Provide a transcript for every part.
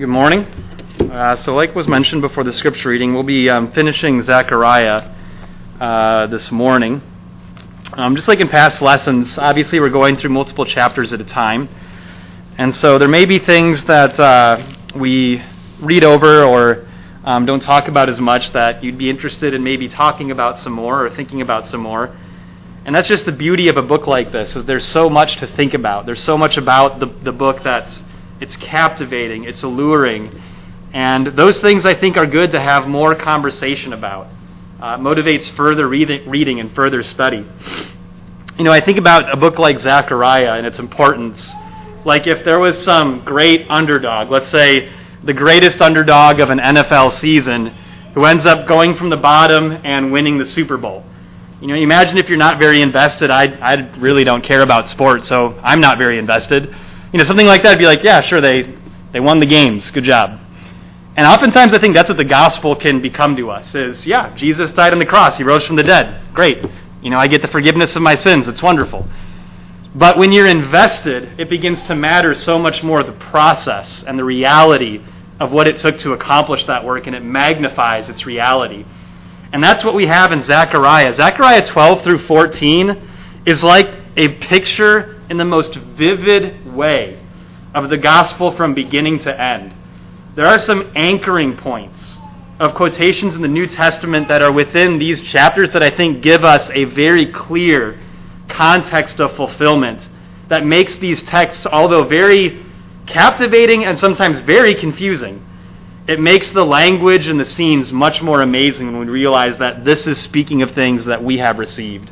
Good morning. Uh, so, like was mentioned before the scripture reading, we'll be um, finishing Zechariah uh, this morning. Um, just like in past lessons, obviously we're going through multiple chapters at a time. And so there may be things that uh, we read over or um, don't talk about as much that you'd be interested in maybe talking about some more or thinking about some more. And that's just the beauty of a book like this, is there's so much to think about. There's so much about the, the book that's it's captivating, it's alluring. And those things I think are good to have more conversation about. Uh, motivates further reading, reading and further study. You know, I think about a book like Zechariah and its importance. Like if there was some great underdog, let's say the greatest underdog of an NFL season, who ends up going from the bottom and winning the Super Bowl. You know, imagine if you're not very invested. I, I really don't care about sports, so I'm not very invested you know, something like that would be like, yeah, sure, they, they won the games. Good job. And oftentimes I think that's what the gospel can become to us is, yeah, Jesus died on the cross. He rose from the dead. Great. You know, I get the forgiveness of my sins. It's wonderful. But when you're invested, it begins to matter so much more the process and the reality of what it took to accomplish that work, and it magnifies its reality. And that's what we have in Zechariah. Zechariah 12 through 14 is like a picture in the most vivid way of the gospel from beginning to end. There are some anchoring points of quotations in the New Testament that are within these chapters that I think give us a very clear context of fulfillment that makes these texts, although very captivating and sometimes very confusing, it makes the language and the scenes much more amazing when we realize that this is speaking of things that we have received.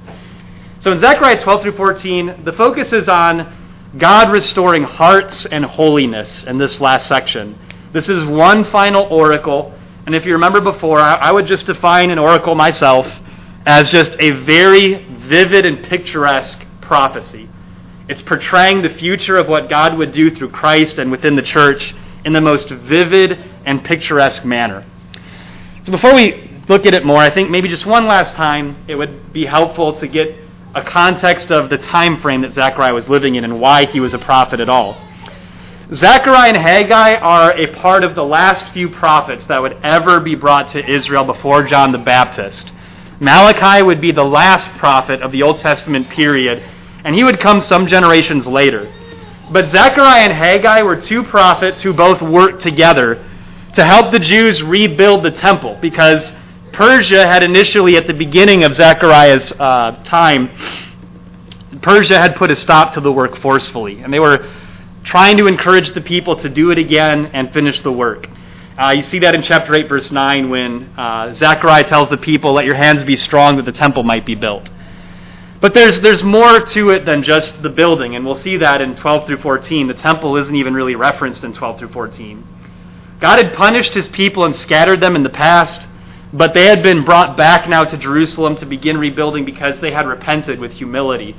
So in Zechariah 12 through 14, the focus is on God restoring hearts and holiness in this last section. This is one final oracle. And if you remember before, I would just define an oracle myself as just a very vivid and picturesque prophecy. It's portraying the future of what God would do through Christ and within the church in the most vivid and picturesque manner. So before we look at it more, I think maybe just one last time it would be helpful to get a context of the time frame that Zechariah was living in and why he was a prophet at all. Zechariah and Haggai are a part of the last few prophets that would ever be brought to Israel before John the Baptist. Malachi would be the last prophet of the Old Testament period, and he would come some generations later. But Zechariah and Haggai were two prophets who both worked together to help the Jews rebuild the temple because Persia had initially, at the beginning of Zechariah's uh, time, Persia had put a stop to the work forcefully, and they were trying to encourage the people to do it again and finish the work. Uh, you see that in chapter 8, verse 9, when uh, Zechariah tells the people, Let your hands be strong that the temple might be built. But there's, there's more to it than just the building, and we'll see that in 12 through 14. The temple isn't even really referenced in 12 through 14. God had punished his people and scattered them in the past. But they had been brought back now to Jerusalem to begin rebuilding because they had repented with humility.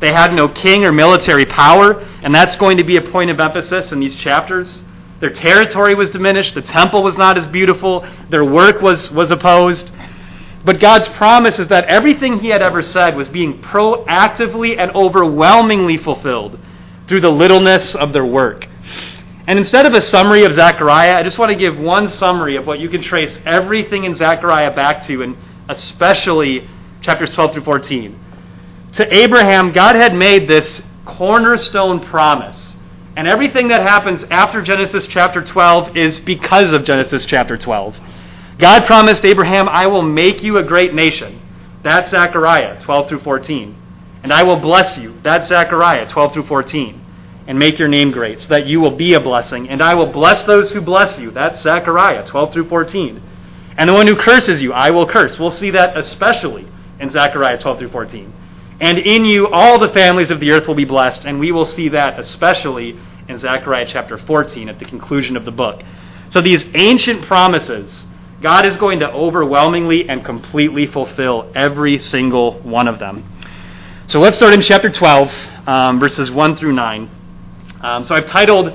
They had no king or military power, and that's going to be a point of emphasis in these chapters. Their territory was diminished, the temple was not as beautiful, their work was, was opposed. But God's promise is that everything He had ever said was being proactively and overwhelmingly fulfilled through the littleness of their work. And instead of a summary of Zechariah, I just want to give one summary of what you can trace everything in Zechariah back to, and especially chapters 12 through 14. To Abraham, God had made this cornerstone promise. And everything that happens after Genesis chapter 12 is because of Genesis chapter 12. God promised Abraham, I will make you a great nation. That's Zechariah 12 through 14. And I will bless you. That's Zechariah 12 through 14 and make your name great, so that you will be a blessing. And I will bless those who bless you. That's Zechariah 12 through 14. And the one who curses you, I will curse. We'll see that especially in Zechariah 12 through 14. And in you all the families of the earth will be blessed, and we will see that especially in Zechariah chapter 14 at the conclusion of the book. So these ancient promises, God is going to overwhelmingly and completely fulfill every single one of them. So let's start in chapter 12, um, verses 1 through 9. Um, so I've titled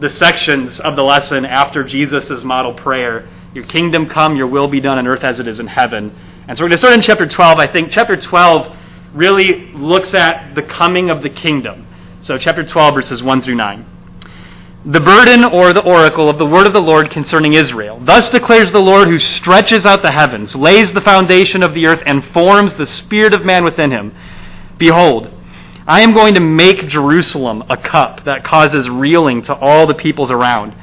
the sections of the lesson after Jesus' model prayer Your kingdom come, your will be done on earth as it is in heaven. And so we're going to start in chapter 12. I think chapter 12 really looks at the coming of the kingdom. So, chapter 12, verses 1 through 9. the burden or the oracle of the word of the Lord concerning Israel. Thus declares the Lord who stretches out the heavens, lays the foundation of the earth, and forms the spirit of man within him. Behold, I am going to make Jerusalem a cup that causes reeling to all the peoples around.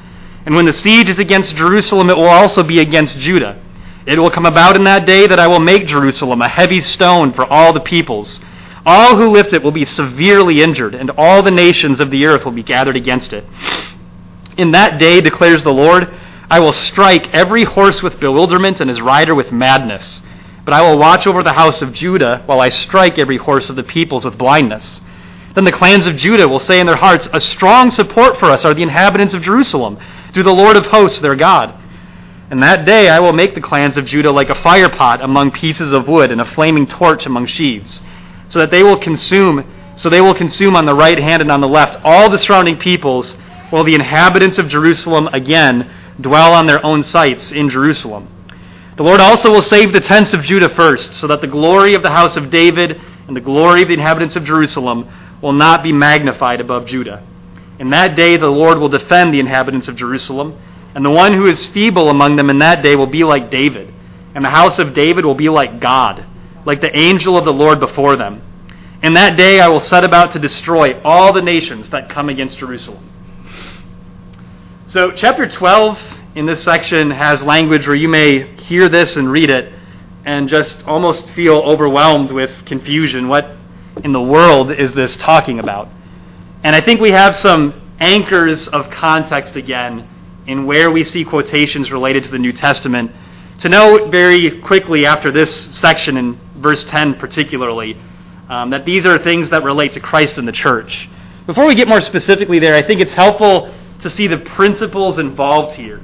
And when the siege is against Jerusalem, it will also be against Judah. It will come about in that day that I will make Jerusalem a heavy stone for all the peoples. All who lift it will be severely injured, and all the nations of the earth will be gathered against it. In that day, declares the Lord, I will strike every horse with bewilderment and his rider with madness. But I will watch over the house of Judah while I strike every horse of the peoples with blindness. Then the clans of Judah will say in their hearts, A strong support for us are the inhabitants of Jerusalem, through the Lord of hosts, their God. And that day I will make the clans of Judah like a firepot among pieces of wood and a flaming torch among sheaves, so that they will consume, so they will consume on the right hand and on the left all the surrounding peoples while the inhabitants of Jerusalem again dwell on their own sites in Jerusalem. The Lord also will save the tents of Judah first, so that the glory of the house of David and the glory of the inhabitants of Jerusalem will not be magnified above Judah. In that day the Lord will defend the inhabitants of Jerusalem, and the one who is feeble among them in that day will be like David, and the house of David will be like God, like the angel of the Lord before them. In that day I will set about to destroy all the nations that come against Jerusalem. So, chapter 12 in this section has language where you may hear this and read it and just almost feel overwhelmed with confusion. What in the world is this talking about? And I think we have some anchors of context again in where we see quotations related to the New Testament. To know very quickly after this section, in verse 10 particularly, um, that these are things that relate to Christ and the church. Before we get more specifically there, I think it's helpful to see the principles involved here.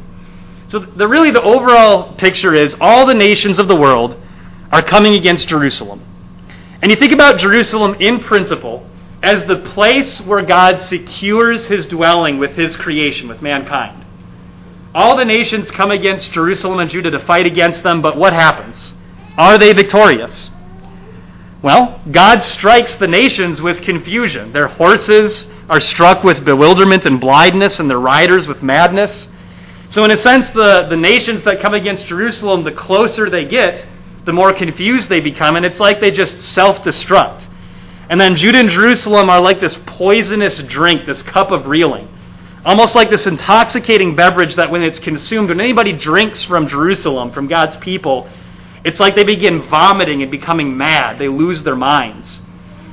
So, the, really, the overall picture is all the nations of the world are coming against Jerusalem. And you think about Jerusalem in principle as the place where God secures his dwelling with his creation, with mankind. All the nations come against Jerusalem and Judah to fight against them, but what happens? Are they victorious? Well, God strikes the nations with confusion. Their horses are struck with bewilderment and blindness, and their riders with madness. So, in a sense, the, the nations that come against Jerusalem, the closer they get, the more confused they become, and it's like they just self destruct. And then Judah and Jerusalem are like this poisonous drink, this cup of reeling. Almost like this intoxicating beverage that when it's consumed, when anybody drinks from Jerusalem, from God's people, it's like they begin vomiting and becoming mad. They lose their minds.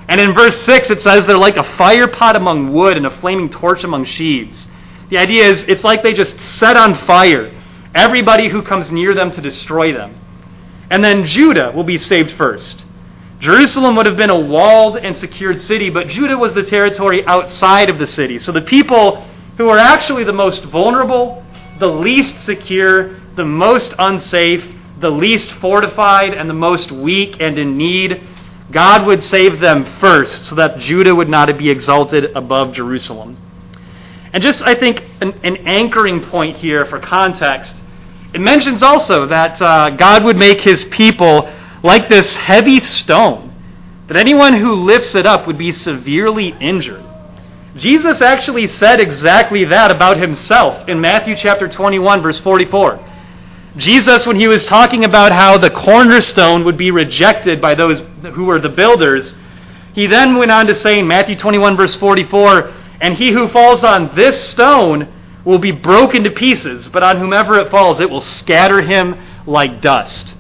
And in verse 6, it says they're like a fire pot among wood and a flaming torch among sheaves. The idea is it's like they just set on fire everybody who comes near them to destroy them. And then Judah will be saved first. Jerusalem would have been a walled and secured city, but Judah was the territory outside of the city. So the people who are actually the most vulnerable, the least secure, the most unsafe, the least fortified, and the most weak and in need God would save them first so that Judah would not be exalted above Jerusalem. And just, I think, an, an anchoring point here for context, it mentions also that uh, God would make his people like this heavy stone, that anyone who lifts it up would be severely injured. Jesus actually said exactly that about himself in Matthew chapter 21, verse 44. Jesus, when he was talking about how the cornerstone would be rejected by those who were the builders, he then went on to say in Matthew 21, verse 44, And he who falls on this stone will be broken to pieces, but on whomever it falls, it will scatter him like dust.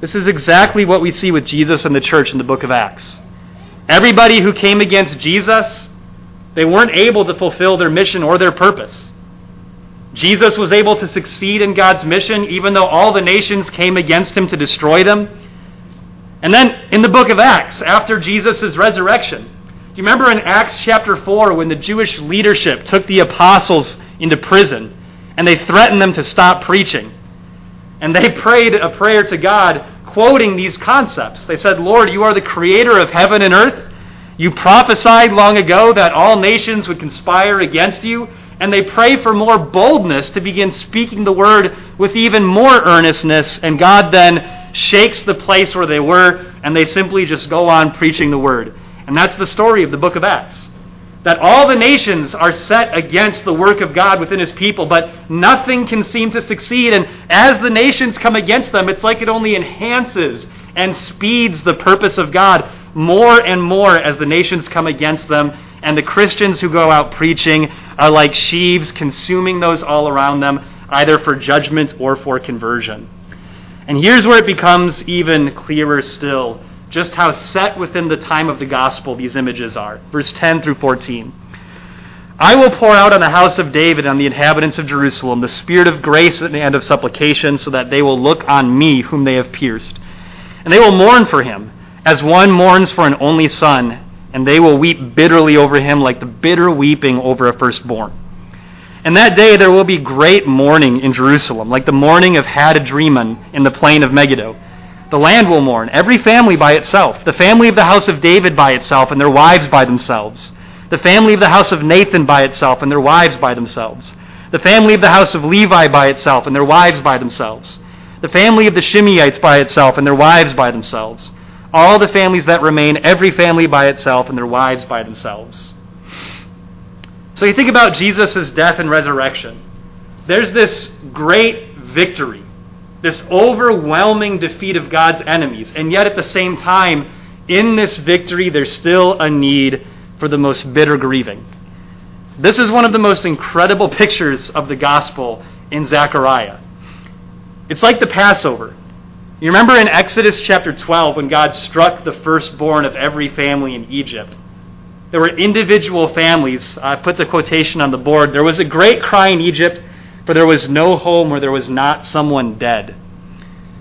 This is exactly what we see with Jesus and the church in the book of Acts. Everybody who came against Jesus, they weren't able to fulfill their mission or their purpose. Jesus was able to succeed in God's mission even though all the nations came against him to destroy them. And then in the book of Acts, after Jesus' resurrection, you remember in Acts chapter 4 when the Jewish leadership took the apostles into prison and they threatened them to stop preaching? And they prayed a prayer to God quoting these concepts. They said, Lord, you are the creator of heaven and earth. You prophesied long ago that all nations would conspire against you and they pray for more boldness to begin speaking the word with even more earnestness, and God then shakes the place where they were, and they simply just go on preaching the word. And that's the story of the book of Acts. that all the nations are set against the work of God within his people, but nothing can seem to succeed. And as the nations come against them, it's like it only enhances and speeds the purpose of God more and more as the nations come against them. And the Christians who go out preaching are like sheaves, consuming those all around them, either for judgment or for conversion. And here's where it becomes even clearer still just how set within the time of the gospel these images are. Verse 10 through 14. I will pour out on the house of David and on the inhabitants of Jerusalem the spirit of grace and of supplication, so that they will look on me whom they have pierced. And they will mourn for him, as one mourns for an only son, and they will weep bitterly over him like the bitter weeping over a firstborn. And that day there will be great mourning in Jerusalem, like the mourning of Hadadrimmon in the plain of Megiddo the land will mourn, every family by itself, the family of the house of David by itself, and their wives by themselves, the family of the house of Nathan by itself, and their wives by themselves, the family of the house of Levi by itself, and their wives by themselves, the family of the Shimeites by itself, and their wives by themselves, all the families that remain, every family by itself, and their wives by themselves. So you think about Jesus' death and resurrection. There's this great victory this overwhelming defeat of God's enemies. And yet, at the same time, in this victory, there's still a need for the most bitter grieving. This is one of the most incredible pictures of the gospel in Zechariah. It's like the Passover. You remember in Exodus chapter 12 when God struck the firstborn of every family in Egypt? There were individual families. I put the quotation on the board. There was a great cry in Egypt for there was no home where there was not someone dead.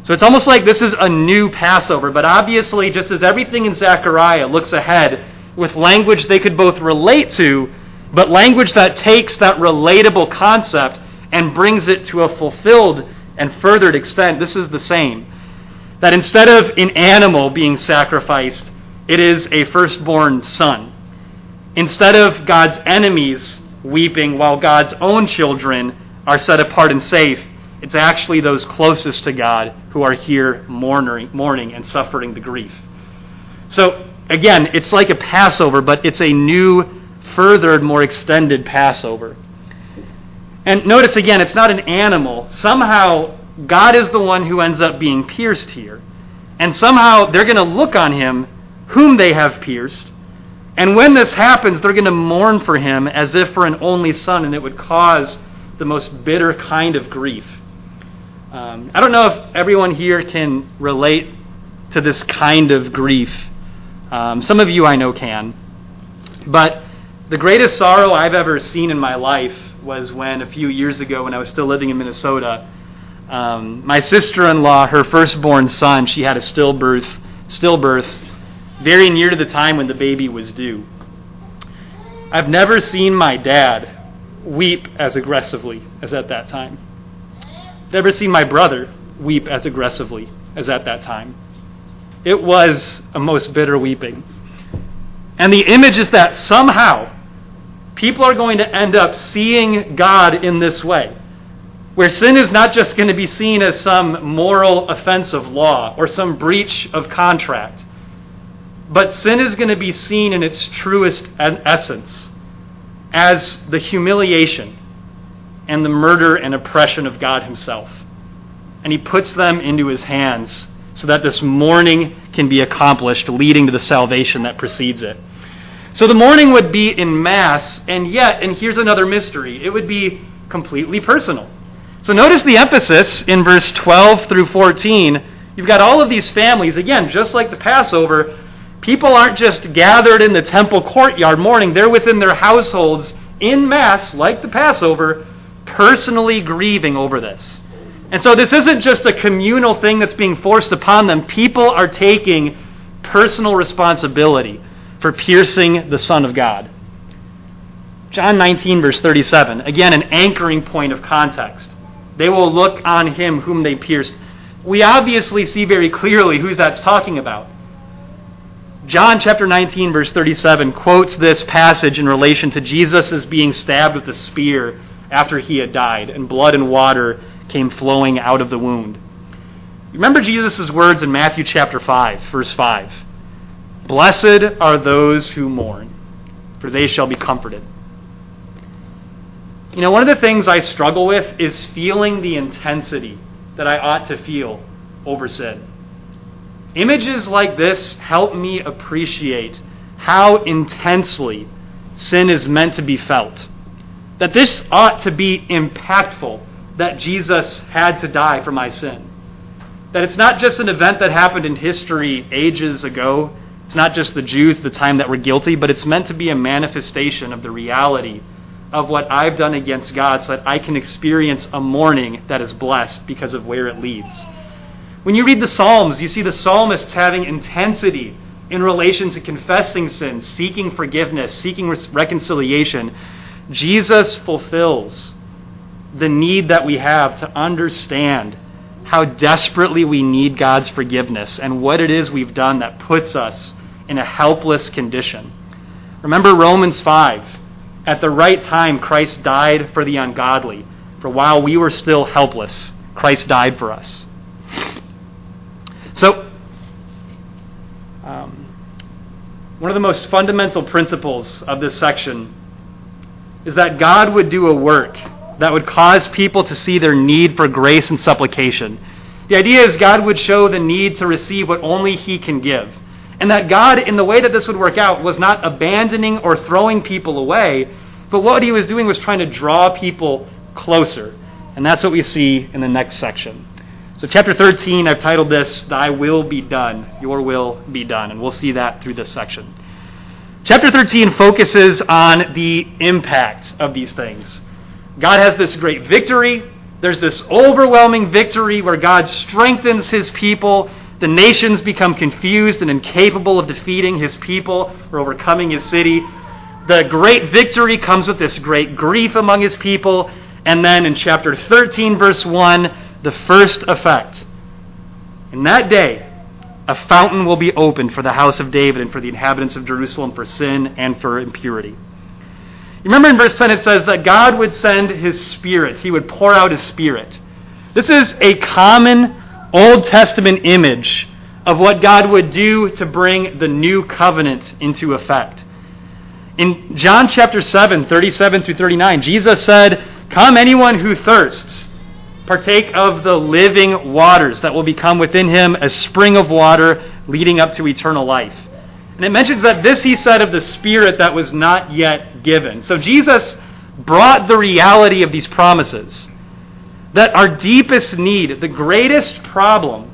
So it's almost like this is a new Passover, but obviously, just as everything in Zechariah looks ahead with language they could both relate to, but language that takes that relatable concept and brings it to a fulfilled and furthered extent, this is the same. That instead of an animal being sacrificed, it is a firstborn son. Instead of God's enemies weeping while God's own children are set apart and safe, it's actually those closest to God who are here mourning, mourning and suffering the grief. So, again, it's like a Passover, but it's a new, furthered, more extended Passover. And notice again, it's not an animal. Somehow, God is the one who ends up being pierced here. And somehow, they're going to look on him whom they have pierced. And when this happens, they're going to mourn for him as if for an only son, and it would cause the most bitter kind of grief. Um, I don't know if everyone here can relate to this kind of grief. Um, some of you I know can. But the greatest sorrow I've ever seen in my life was when a few years ago, when I was still living in Minnesota, um, my sister-in-law, her firstborn son, she had a stillbirth, stillbirth, very near to the time when the baby was due. I've never seen my dad weep as aggressively as at that time. Never seen my brother weep as aggressively as at that time. It was a most bitter weeping. And the image is that somehow people are going to end up seeing God in this way, where sin is not just going to be seen as some moral offense of law or some breach of contract, but sin is going to be seen in its truest essence as the humiliation and the murder and oppression of God Himself. And He puts them into His hands so that this mourning can be accomplished, leading to the salvation that precedes it. So the mourning would be in mass, and yet, and here's another mystery, it would be completely personal. So notice the emphasis in verse 12 through 14. You've got all of these families, again, just like the Passover, People aren't just gathered in the temple courtyard mourning, they're within their households in mass, like the Passover, personally grieving over this. And so this isn't just a communal thing that's being forced upon them. People are taking personal responsibility for piercing the Son of God. John 19, verse 37, again, an anchoring point of context. They will look on him whom they pierced. We obviously see very clearly who that's talking about. John chapter 19, verse 37, quotes this passage in relation to Jesus as being stabbed with a spear after he had died, and blood and water came flowing out of the wound. Remember Jesus' words in Matthew chapter 5, verse 5. Blessed are those who mourn, for they shall be comforted. You know, one of the things I struggle with is feeling the intensity that I ought to feel over sin. Images like this help me appreciate how intensely sin is meant to be felt. That this ought to be impactful that Jesus had to die for my sin. That it's not just an event that happened in history ages ago. It's not just the Jews the time that were guilty, but it's meant to be a manifestation of the reality of what I've done against God so that I can experience a mourning that is blessed because of where it leads. When you read the Psalms, you see the psalmists having intensity in relation to confessing sin, seeking forgiveness, seeking reconciliation. Jesus fulfills the need that we have to understand how desperately we need God's forgiveness and what it is we've done that puts us in a helpless condition. Remember Romans 5. At the right time, Christ died for the ungodly. For while we were still helpless, Christ died for us. So, um, one of the most fundamental principles of this section is that God would do a work that would cause people to see their need for grace and supplication. The idea is God would show the need to receive what only He can give. And that God, in the way that this would work out, was not abandoning or throwing people away, but what He was doing was trying to draw people closer. And that's what we see in the next section. So, chapter 13, I've titled this, Thy Will Be Done, Your Will Be Done. And we'll see that through this section. Chapter 13 focuses on the impact of these things. God has this great victory. There's this overwhelming victory where God strengthens his people. The nations become confused and incapable of defeating his people or overcoming his city. The great victory comes with this great grief among his people. And then in chapter 13, verse 1, the first effect. In that day, a fountain will be opened for the house of David and for the inhabitants of Jerusalem for sin and for impurity. Remember in verse 10 it says that God would send his spirit, he would pour out his spirit. This is a common Old Testament image of what God would do to bring the new covenant into effect. In John chapter 7, 37 through 39, Jesus said, Come, anyone who thirsts, partake of the living waters that will become within him a spring of water leading up to eternal life. And it mentions that this he said of the Spirit that was not yet given. So Jesus brought the reality of these promises. That our deepest need, the greatest problem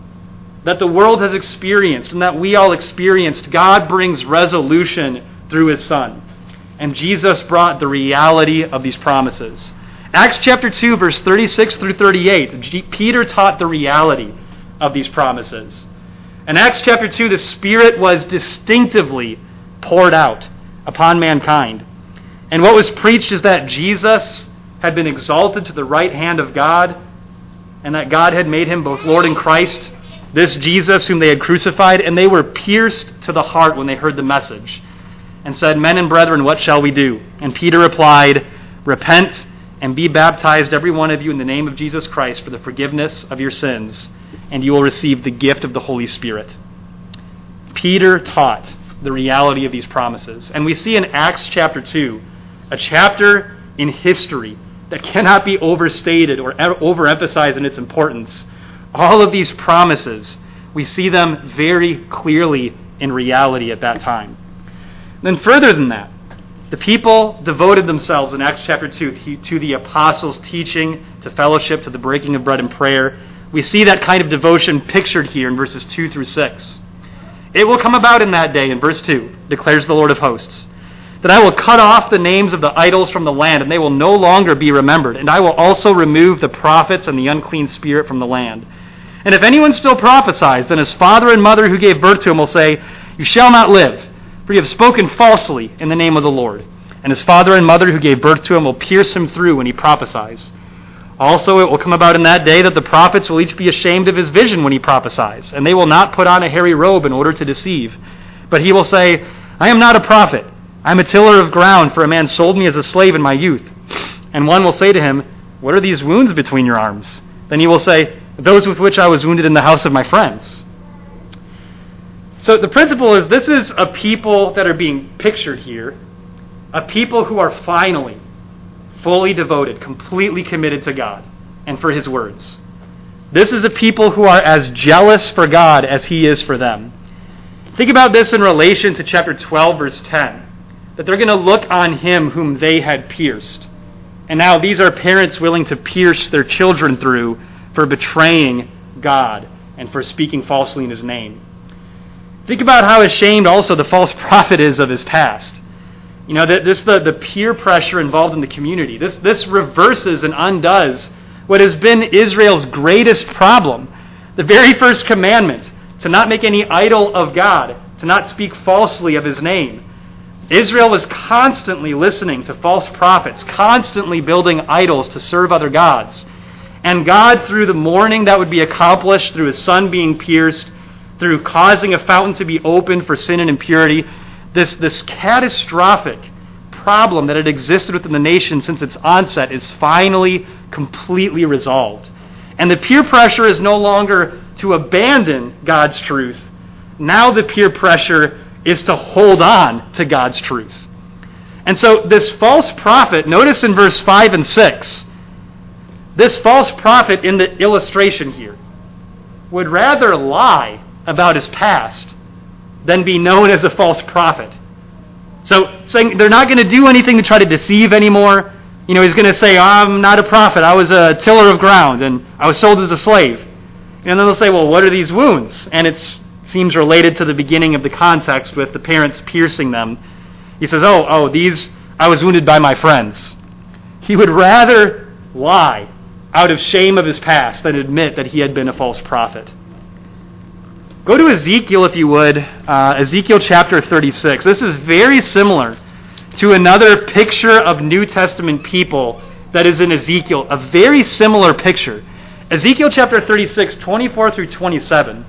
that the world has experienced and that we all experienced, God brings resolution through his Son. And Jesus brought the reality of these promises. Acts chapter 2, verse 36 through 38, Peter taught the reality of these promises. In Acts chapter 2, the Spirit was distinctively poured out upon mankind. And what was preached is that Jesus had been exalted to the right hand of God, and that God had made him both Lord and Christ, this Jesus whom they had crucified, and they were pierced to the heart when they heard the message, and said, Men and brethren, what shall we do? And Peter replied, Repent and be baptized, every one of you, in the name of Jesus Christ for the forgiveness of your sins and you will receive the gift of the Holy Spirit. Peter taught the reality of these promises. And we see in Acts chapter 2, a chapter in history that cannot be overstated or overemphasized in its importance. All of these promises, we see them very clearly in reality at that time. Then, further than that, the people devoted themselves in Acts chapter 2 to the apostles' teaching, to fellowship, to the breaking of bread and prayer. We see that kind of devotion pictured here in verses 2 through 6. It will come about in that day, in verse 2, declares the Lord of hosts, that I will cut off the names of the idols from the land, and they will no longer be remembered. And I will also remove the prophets and the unclean spirit from the land. And if anyone still prophesies, then his father and mother who gave birth to him will say, You shall not live, for you have spoken falsely in the name of the Lord. And his father and mother who gave birth to him will pierce him through when he prophesies. Also, it will come about in that day that the prophets will each be ashamed of his vision when he prophesies, and they will not put on a hairy robe in order to deceive. But he will say, I am not a prophet. I am a tiller of ground, for a man sold me as a slave in my youth. And one will say to him, What are these wounds between your arms? Then he will say, Those with which I was wounded in the house of my friends. So the principle is this is a people that are being pictured here a people who are finally fully devoted, completely committed to God and for His words. This is a people who are as jealous for God as He is for them. Think about this in relation to chapter 12, verse 10 that they're going to look on Him whom they had pierced. And now these are parents willing to pierce their children through for betraying God and for speaking falsely in His name. Think about how ashamed also the false prophet is of his past. You know, this the, the peer pressure involved in the community. This, this reverses and undoes what has been Israel's greatest problem. The very first commandment to not make any idol of God, to not speak falsely of his name. Israel was constantly listening to false prophets, constantly building idols to serve other gods. And God, through the mourning that would be accomplished, through his son being pierced, through causing a fountain to be opened for sin and impurity, this, this catastrophic problem that had existed within the nation since its onset is finally completely resolved. And the peer pressure is no longer to abandon God's truth. Now the peer pressure is to hold on to God's truth. And so this false prophet, notice in verse 5 and 6, this false prophet in the illustration here would rather lie about his past than be known as a false prophet. So, saying they're not going to do anything to try to deceive anymore. You know, he's going to say, I'm not a prophet. I was a tiller of ground and I was sold as a slave. And then they'll say, Well, what are these wounds? And it seems related to the beginning of the context with the parents piercing them. He says, Oh, oh, these, I was wounded by my friends. He would rather lie out of shame of his past than admit that he had been a false prophet. Go to Ezekiel, if you would, uh, Ezekiel chapter 36. This is very similar to another picture of New Testament people that is in Ezekiel, a very similar picture. Ezekiel chapter 36, 24 through 27.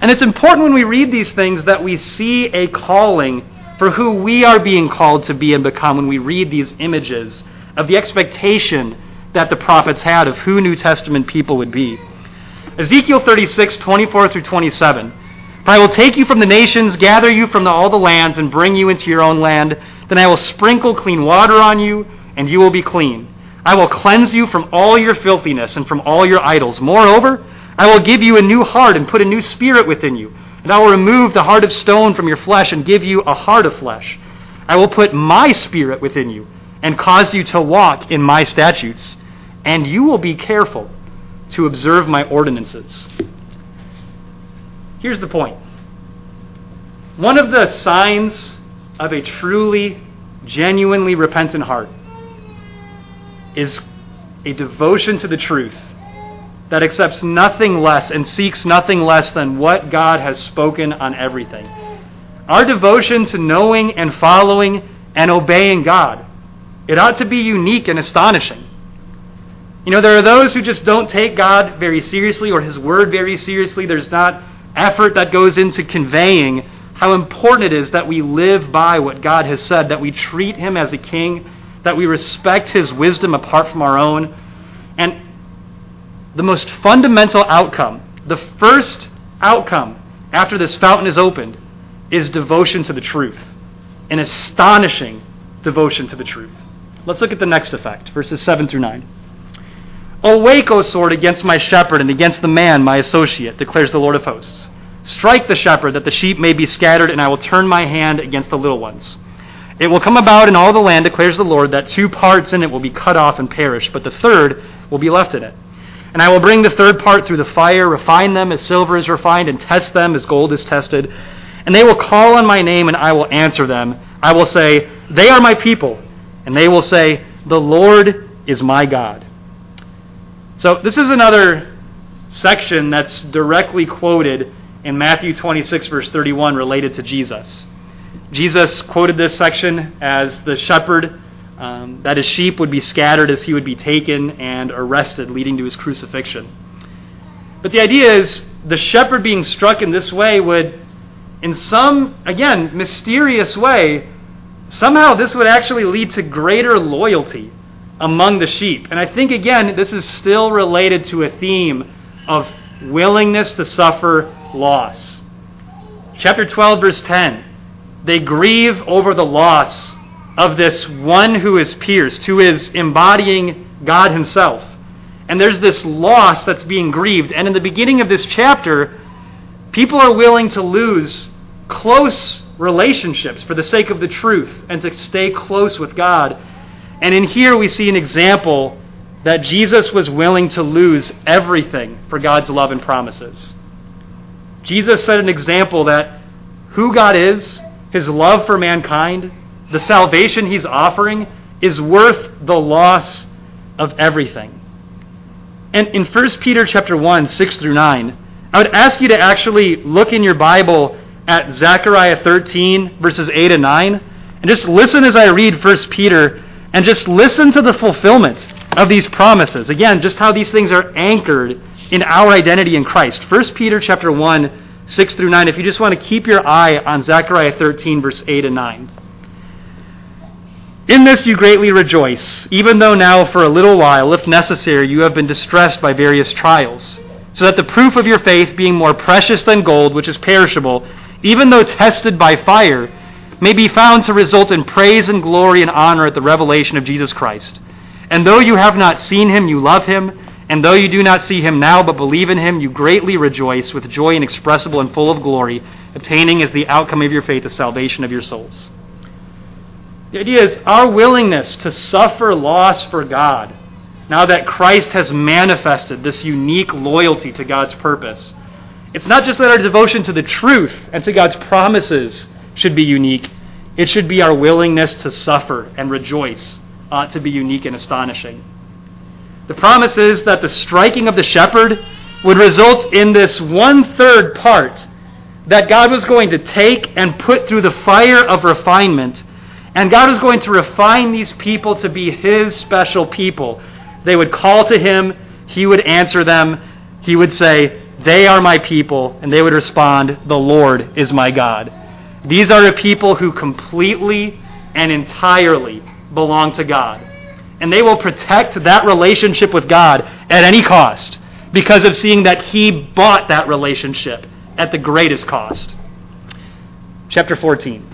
And it's important when we read these things that we see a calling for who we are being called to be and become when we read these images of the expectation that the prophets had of who New Testament people would be. Ezekiel 36, 24 through 27. For I will take you from the nations, gather you from the, all the lands, and bring you into your own land. Then I will sprinkle clean water on you, and you will be clean. I will cleanse you from all your filthiness and from all your idols. Moreover, I will give you a new heart and put a new spirit within you. And I will remove the heart of stone from your flesh and give you a heart of flesh. I will put my spirit within you and cause you to walk in my statutes. And you will be careful to observe my ordinances. Here's the point one of the signs of a truly, genuinely repentant heart is a devotion to the truth that accepts nothing less and seeks nothing less than what God has spoken on everything. Our devotion to knowing and following and obeying God, it ought to be unique and astonishing. You know, there are those who just don't take God very seriously or His Word very seriously. There's not effort that goes into conveying how important it is that we live by what God has said, that we treat Him as a king, that we respect His wisdom apart from our own. And the most fundamental outcome, the first outcome after this fountain is opened, is devotion to the truth. An astonishing devotion to the truth. Let's look at the next effect, verses 7 through 9. Awake, O sword, against my shepherd and against the man, my associate, declares the Lord of hosts. Strike the shepherd, that the sheep may be scattered, and I will turn my hand against the little ones. It will come about in all the land, declares the Lord, that two parts in it will be cut off and perish, but the third will be left in it. And I will bring the third part through the fire, refine them as silver is refined, and test them as gold is tested. And they will call on my name, and I will answer them. I will say, They are my people. And they will say, The Lord is my God. So this is another section that's directly quoted in Matthew 26, verse 31, related to Jesus. Jesus quoted this section as the shepherd, um, that his sheep would be scattered as he would be taken and arrested, leading to his crucifixion. But the idea is the shepherd being struck in this way would, in some, again, mysterious way, somehow this would actually lead to greater loyalty among the sheep. And I think, again, this is still related to a theme of willingness to suffer loss. Chapter 12, verse 10 they grieve over the loss of this one who is pierced, who is embodying God Himself. And there's this loss that's being grieved. And in the beginning of this chapter, people are willing to lose close relationships for the sake of the truth and to stay close with God. And in here, we see an example that Jesus was willing to lose everything for God's love and promises. Jesus set an example that who God is, his love for mankind, the salvation he's offering, is worth the loss of everything. And in 1 Peter chapter 1, 6 through 9, I would ask you to actually look in your Bible at Zechariah 13, verses 8 and 9, and just listen as I read 1 Peter, and just listen to the fulfillment of these promises. Again, just how these things are anchored in our identity in Christ. 1 Peter chapter 1, 6 through 9, if you just want to keep your eye on Zechariah 13, verse 8 and 9. In this you greatly rejoice, even though now for a little while, if necessary, you have been distressed by various trials, so that the proof of your faith, being more precious than gold, which is perishable, even though tested by fire, may be found to result in praise and glory and honor at the revelation of Jesus Christ. And though you have not seen him, you love him. And though you do not see him now, but believe in him, you greatly rejoice with joy inexpressible and full of glory, obtaining as the outcome of your faith the salvation of your souls. The idea is our willingness to suffer loss for God, now that Christ has manifested this unique loyalty to God's purpose. It's not just that our devotion to the truth and to God's promises should be unique, it should be our willingness to suffer and rejoice ought to be unique and astonishing. The promise is that the striking of the shepherd would result in this one third part that God was going to take and put through the fire of refinement. And God was going to refine these people to be His special people. They would call to Him, He would answer them, He would say, They are my people, and they would respond, The Lord is my God. These are a people who completely and entirely belong to God. And they will protect that relationship with God at any cost because of seeing that He bought that relationship at the greatest cost. Chapter 14.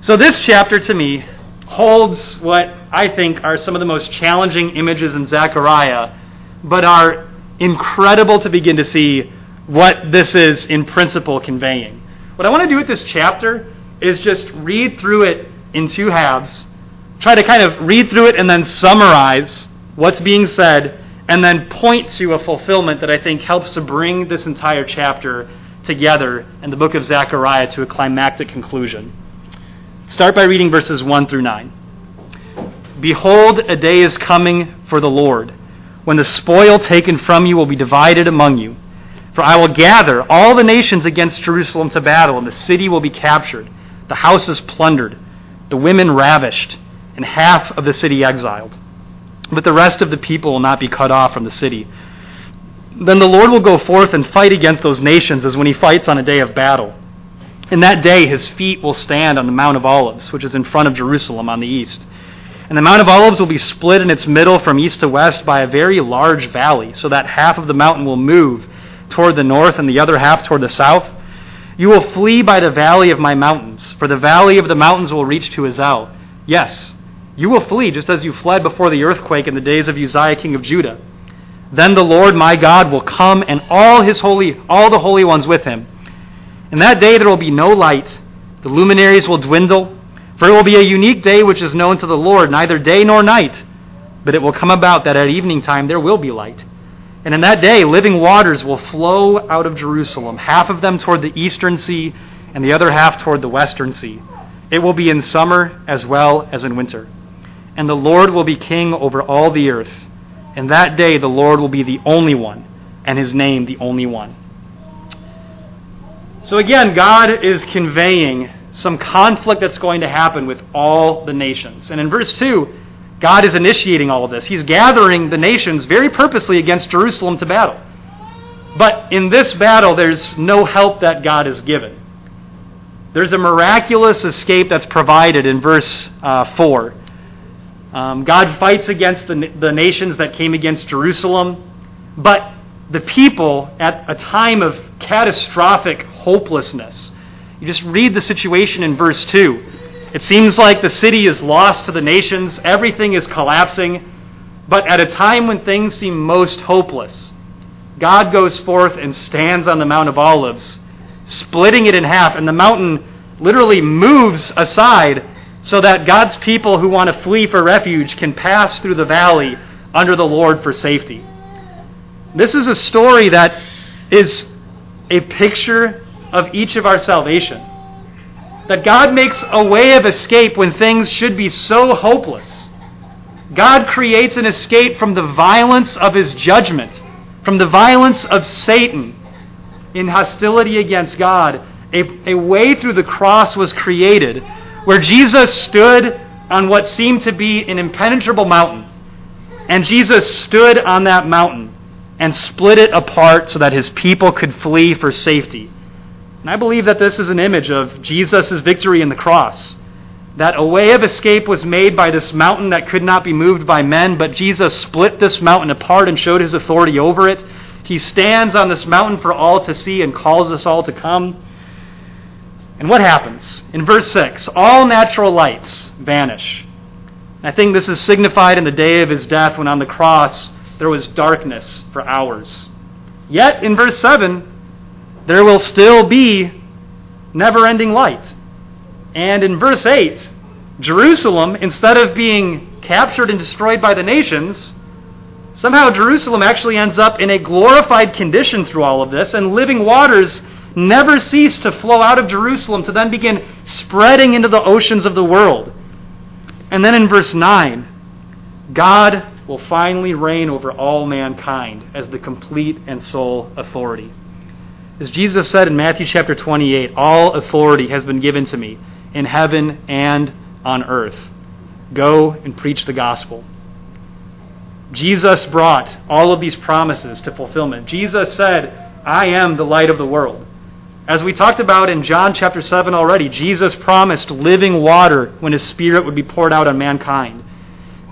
So, this chapter to me holds what I think are some of the most challenging images in Zechariah, but are incredible to begin to see what this is in principle conveying. What I want to do with this chapter is just read through it in two halves try to kind of read through it and then summarize what's being said and then point to a fulfillment that I think helps to bring this entire chapter together in the book of Zechariah to a climactic conclusion. Start by reading verses 1 through 9. Behold, a day is coming for the Lord, when the spoil taken from you will be divided among you. For I will gather all the nations against Jerusalem to battle, and the city will be captured, the houses plundered, the women ravished and half of the city exiled. But the rest of the people will not be cut off from the city. Then the Lord will go forth and fight against those nations as when he fights on a day of battle. In that day his feet will stand on the Mount of Olives, which is in front of Jerusalem on the east. And the Mount of Olives will be split in its middle from east to west by a very large valley, so that half of the mountain will move toward the north and the other half toward the south. You will flee by the valley of my mountains, for the valley of the mountains will reach to Azel. Yes, you will flee just as you fled before the earthquake in the days of Uzziah king of Judah. Then the Lord my God will come and all his holy all the holy ones with him. In that day there will be no light, the luminaries will dwindle, for it will be a unique day which is known to the Lord, neither day nor night. But it will come about that at evening time there will be light. And in that day living waters will flow out of Jerusalem, half of them toward the eastern sea, and the other half toward the western sea. It will be in summer as well as in winter and the Lord will be king over all the earth. And that day the Lord will be the only one, and his name the only one. So again, God is conveying some conflict that's going to happen with all the nations. And in verse 2, God is initiating all of this. He's gathering the nations very purposely against Jerusalem to battle. But in this battle, there's no help that God has given. There's a miraculous escape that's provided in verse uh, 4 um, God fights against the, the nations that came against Jerusalem, but the people at a time of catastrophic hopelessness. You just read the situation in verse 2. It seems like the city is lost to the nations, everything is collapsing. But at a time when things seem most hopeless, God goes forth and stands on the Mount of Olives, splitting it in half, and the mountain literally moves aside so that God's people who want to flee for refuge can pass through the valley under the Lord for safety. This is a story that is a picture of each of our salvation. That God makes a way of escape when things should be so hopeless. God creates an escape from the violence of his judgment, from the violence of Satan in hostility against God. A, a way through the cross was created where Jesus stood on what seemed to be an impenetrable mountain. And Jesus stood on that mountain and split it apart so that his people could flee for safety. And I believe that this is an image of Jesus' victory in the cross. That a way of escape was made by this mountain that could not be moved by men, but Jesus split this mountain apart and showed his authority over it. He stands on this mountain for all to see and calls us all to come. And what happens? In verse 6, all natural lights vanish. I think this is signified in the day of his death when on the cross there was darkness for hours. Yet, in verse 7, there will still be never ending light. And in verse 8, Jerusalem, instead of being captured and destroyed by the nations, somehow Jerusalem actually ends up in a glorified condition through all of this, and living waters never cease to flow out of Jerusalem to then begin spreading into the oceans of the world. And then in verse 9, God will finally reign over all mankind as the complete and sole authority. As Jesus said in Matthew chapter 28, all authority has been given to me in heaven and on earth. Go and preach the gospel. Jesus brought all of these promises to fulfillment. Jesus said, I am the light of the world. As we talked about in John chapter 7 already, Jesus promised living water when his Spirit would be poured out on mankind.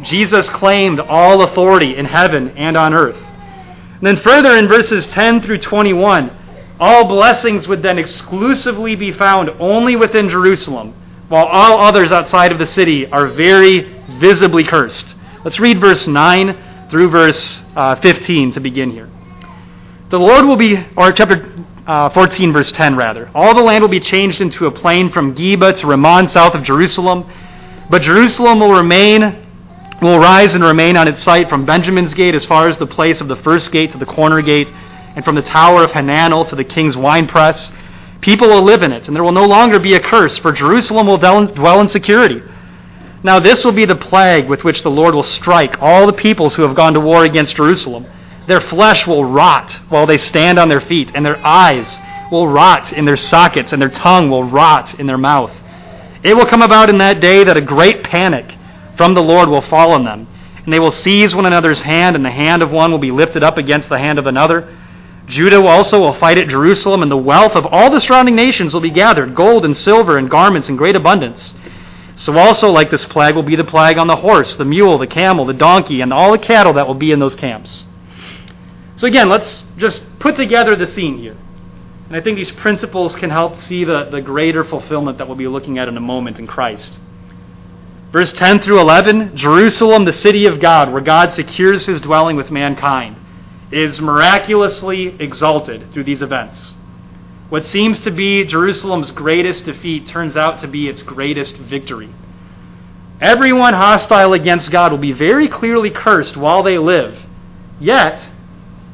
Jesus claimed all authority in heaven and on earth. And then further in verses 10 through 21, all blessings would then exclusively be found only within Jerusalem, while all others outside of the city are very visibly cursed. Let's read verse 9 through verse uh, 15 to begin here. The Lord will be, or chapter uh, 14, verse 10, rather. All the land will be changed into a plain from Geba to Rimmon, south of Jerusalem. But Jerusalem will remain will rise and remain on its site from Benjamin's gate as far as the place of the first gate to the corner gate, and from the tower of Hananel to the king's winepress. People will live in it, and there will no longer be a curse, for Jerusalem will dwell in security. Now, this will be the plague with which the Lord will strike all the peoples who have gone to war against Jerusalem. Their flesh will rot while they stand on their feet, and their eyes will rot in their sockets, and their tongue will rot in their mouth. It will come about in that day that a great panic from the Lord will fall on them. And they will seize one another's hand, and the hand of one will be lifted up against the hand of another. Judah also will fight at Jerusalem, and the wealth of all the surrounding nations will be gathered gold and silver and garments in great abundance. So, also, like this plague, will be the plague on the horse, the mule, the camel, the donkey, and all the cattle that will be in those camps. So, again, let's just put together the scene here. And I think these principles can help see the, the greater fulfillment that we'll be looking at in a moment in Christ. Verse 10 through 11 Jerusalem, the city of God, where God secures his dwelling with mankind, is miraculously exalted through these events. What seems to be Jerusalem's greatest defeat turns out to be its greatest victory. Everyone hostile against God will be very clearly cursed while they live. Yet,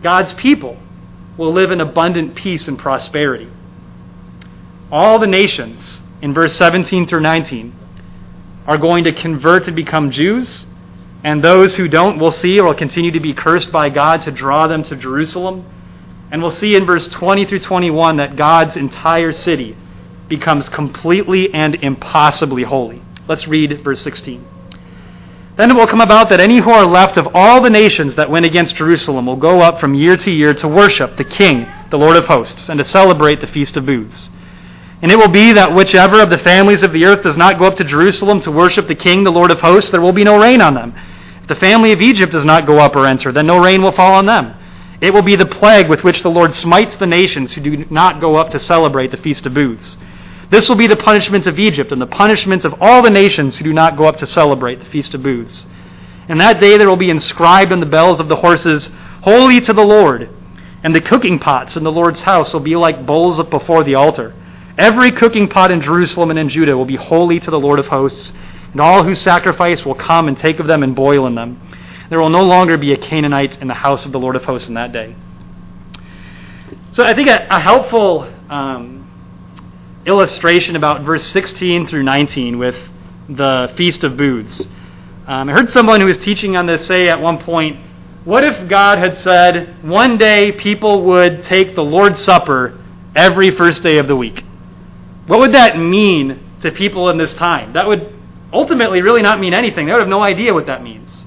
God's people will live in abundant peace and prosperity. All the nations, in verse 17 through 19, are going to convert and become Jews, and those who don't will see or will continue to be cursed by God to draw them to Jerusalem. And we'll see in verse 20 through 21 that God's entire city becomes completely and impossibly holy. Let's read verse 16. Then it will come about that any who are left of all the nations that went against Jerusalem will go up from year to year to worship the King, the Lord of hosts, and to celebrate the Feast of Booths. And it will be that whichever of the families of the earth does not go up to Jerusalem to worship the King, the Lord of hosts, there will be no rain on them. The family of Egypt does not go up or enter, then no rain will fall on them. It will be the plague with which the Lord smites the nations who do not go up to celebrate the Feast of Booths. This will be the punishment of Egypt and the punishment of all the nations who do not go up to celebrate the Feast of Booths. And that day there will be inscribed on the bells of the horses, Holy to the Lord. And the cooking pots in the Lord's house will be like bowls before the altar. Every cooking pot in Jerusalem and in Judah will be holy to the Lord of hosts, and all who sacrifice will come and take of them and boil in them. There will no longer be a Canaanite in the house of the Lord of hosts in that day. So I think a, a helpful um, illustration about verse 16 through 19 with the Feast of Booths. Um, I heard someone who was teaching on this say at one point, What if God had said one day people would take the Lord's Supper every first day of the week? What would that mean to people in this time? That would ultimately really not mean anything. They would have no idea what that means.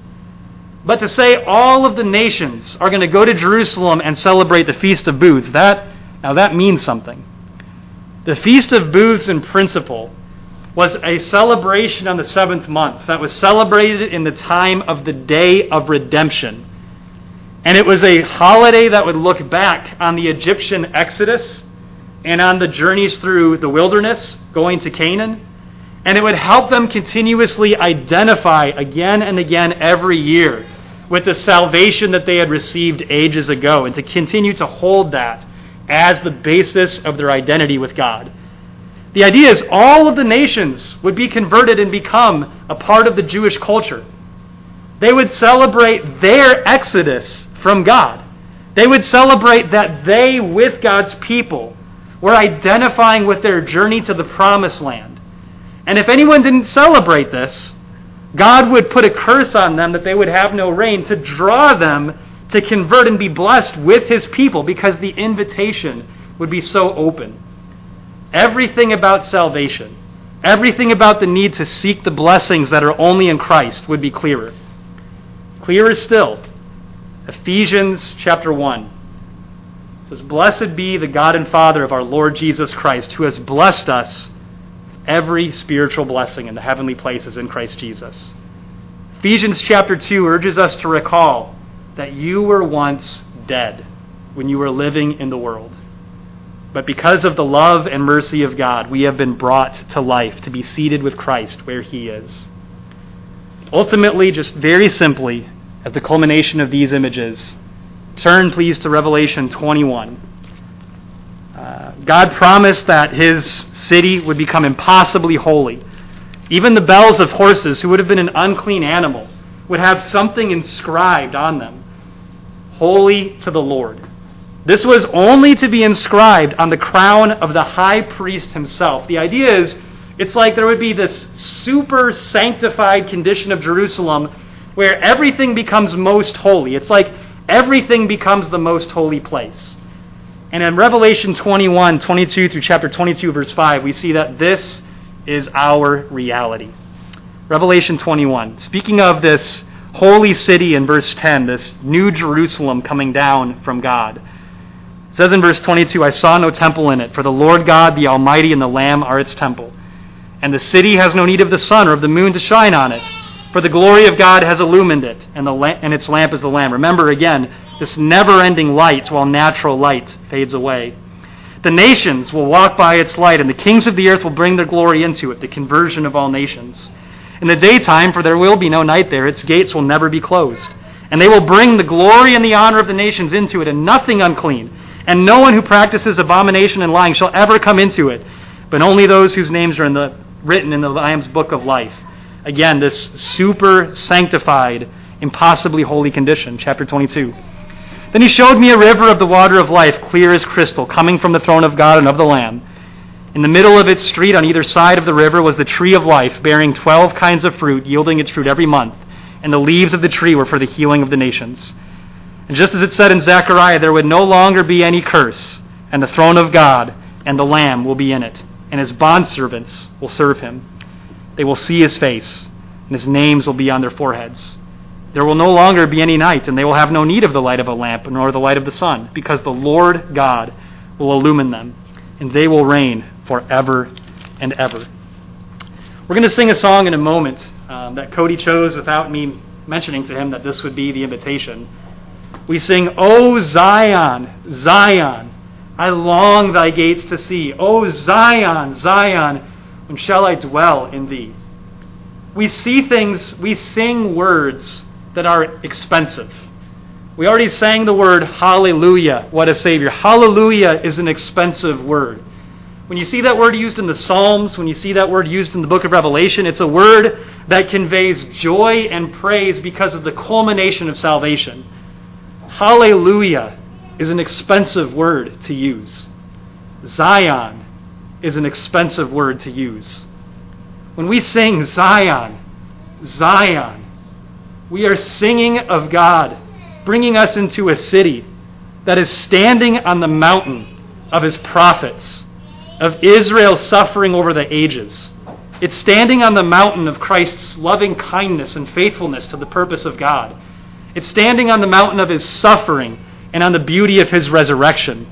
But to say all of the nations are going to go to Jerusalem and celebrate the Feast of Booths, that now that means something. The Feast of Booths in principle was a celebration on the seventh month that was celebrated in the time of the day of redemption. And it was a holiday that would look back on the Egyptian exodus and on the journeys through the wilderness going to Canaan. And it would help them continuously identify again and again every year with the salvation that they had received ages ago and to continue to hold that as the basis of their identity with God. The idea is all of the nations would be converted and become a part of the Jewish culture. They would celebrate their exodus from God. They would celebrate that they, with God's people, were identifying with their journey to the promised land. And if anyone didn't celebrate this, God would put a curse on them that they would have no rain to draw them to convert and be blessed with his people because the invitation would be so open. Everything about salvation, everything about the need to seek the blessings that are only in Christ would be clearer. Clearer still, Ephesians chapter 1 says, Blessed be the God and Father of our Lord Jesus Christ, who has blessed us every spiritual blessing in the heavenly places in Christ Jesus. Ephesians chapter 2 urges us to recall that you were once dead when you were living in the world. But because of the love and mercy of God, we have been brought to life to be seated with Christ where he is. Ultimately, just very simply, as the culmination of these images, turn please to Revelation 21. God promised that his city would become impossibly holy. Even the bells of horses, who would have been an unclean animal, would have something inscribed on them Holy to the Lord. This was only to be inscribed on the crown of the high priest himself. The idea is it's like there would be this super sanctified condition of Jerusalem where everything becomes most holy. It's like everything becomes the most holy place. And in Revelation 21, 22 through chapter 22, verse 5, we see that this is our reality. Revelation 21. Speaking of this holy city in verse 10, this new Jerusalem coming down from God. It says in verse 22, I saw no temple in it, for the Lord God, the Almighty, and the Lamb are its temple. And the city has no need of the sun or of the moon to shine on it, for the glory of God has illumined it, and, the la- and its lamp is the Lamb. Remember again, this never ending light while natural light fades away. The nations will walk by its light, and the kings of the earth will bring their glory into it, the conversion of all nations. In the daytime, for there will be no night there, its gates will never be closed. And they will bring the glory and the honor of the nations into it, and nothing unclean. And no one who practices abomination and lying shall ever come into it, but only those whose names are in the, written in the Lamb's book of life. Again, this super sanctified, impossibly holy condition. Chapter 22. Then he showed me a river of the water of life, clear as crystal, coming from the throne of God and of the Lamb. In the middle of its street, on either side of the river, was the tree of life, bearing twelve kinds of fruit, yielding its fruit every month. And the leaves of the tree were for the healing of the nations. And just as it said in Zechariah, there would no longer be any curse, and the throne of God and the Lamb will be in it, and his bondservants will serve him. They will see his face, and his names will be on their foreheads. There will no longer be any night, and they will have no need of the light of a lamp, nor the light of the sun, because the Lord God will illumine them, and they will reign forever and ever. We're going to sing a song in a moment um, that Cody chose without me mentioning to him that this would be the invitation. We sing, O Zion, Zion, I long thy gates to see. O Zion, Zion, when shall I dwell in thee? We see things, we sing words that are expensive. We already sang the word hallelujah, what a Savior. Hallelujah is an expensive word. When you see that word used in the Psalms, when you see that word used in the book of Revelation, it's a word that conveys joy and praise because of the culmination of salvation. Hallelujah is an expensive word to use. Zion is an expensive word to use. When we sing Zion, Zion, we are singing of God bringing us into a city that is standing on the mountain of his prophets, of Israel suffering over the ages. It's standing on the mountain of Christ's loving kindness and faithfulness to the purpose of God. It's standing on the mountain of his suffering and on the beauty of his resurrection.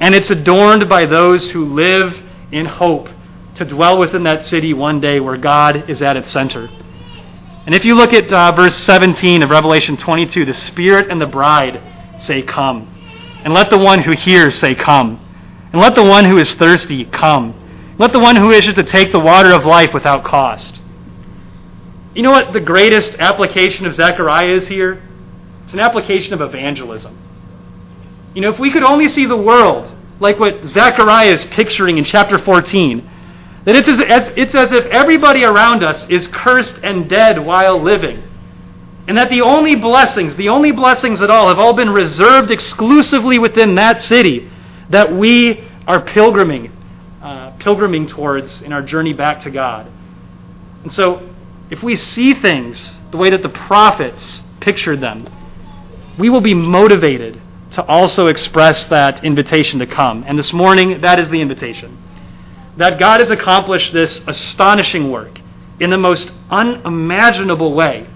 And it's adorned by those who live in hope to dwell within that city one day where God is at its center. And if you look at uh, verse 17 of Revelation 22, the Spirit and the bride say, Come. And let the one who hears say, Come. And let the one who is thirsty come. Let the one who wishes to take the water of life without cost. You know what the greatest application of Zechariah is here? It's an application of evangelism. You know, if we could only see the world like what Zechariah is picturing in chapter 14, that it's as, it's as if everybody around us is cursed and dead while living. And that the only blessings, the only blessings at all, have all been reserved exclusively within that city that we are pilgriming, uh, pilgriming towards in our journey back to God. And so, if we see things the way that the prophets pictured them, we will be motivated to also express that invitation to come. And this morning, that is the invitation that God has accomplished this astonishing work in the most unimaginable way.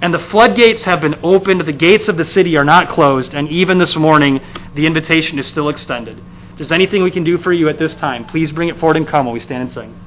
And the floodgates have been opened, the gates of the city are not closed, and even this morning, the invitation is still extended. If there's anything we can do for you at this time, please bring it forward and come while we stand and sing.